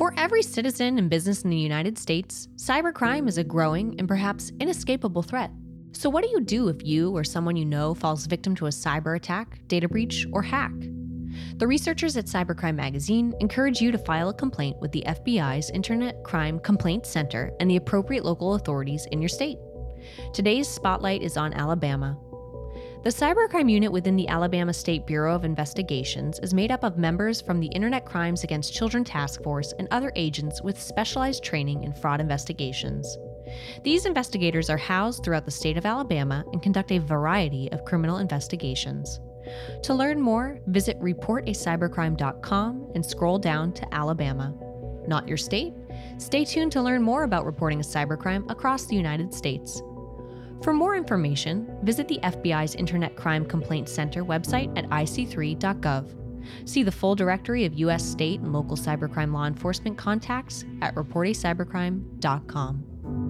For every citizen and business in the United States, cybercrime is a growing and perhaps inescapable threat. So, what do you do if you or someone you know falls victim to a cyber attack, data breach, or hack? The researchers at Cybercrime Magazine encourage you to file a complaint with the FBI's Internet Crime Complaint Center and the appropriate local authorities in your state. Today's spotlight is on Alabama. The cybercrime unit within the Alabama State Bureau of Investigations is made up of members from the Internet Crimes Against Children Task Force and other agents with specialized training in fraud investigations. These investigators are housed throughout the state of Alabama and conduct a variety of criminal investigations. To learn more, visit reportacybercrime.com and scroll down to Alabama. Not your state? Stay tuned to learn more about reporting a cybercrime across the United States. For more information, visit the FBI's Internet Crime Complaint Center website at ic3.gov. See the full directory of U.S. state and local cybercrime law enforcement contacts at reportacybercrime.com.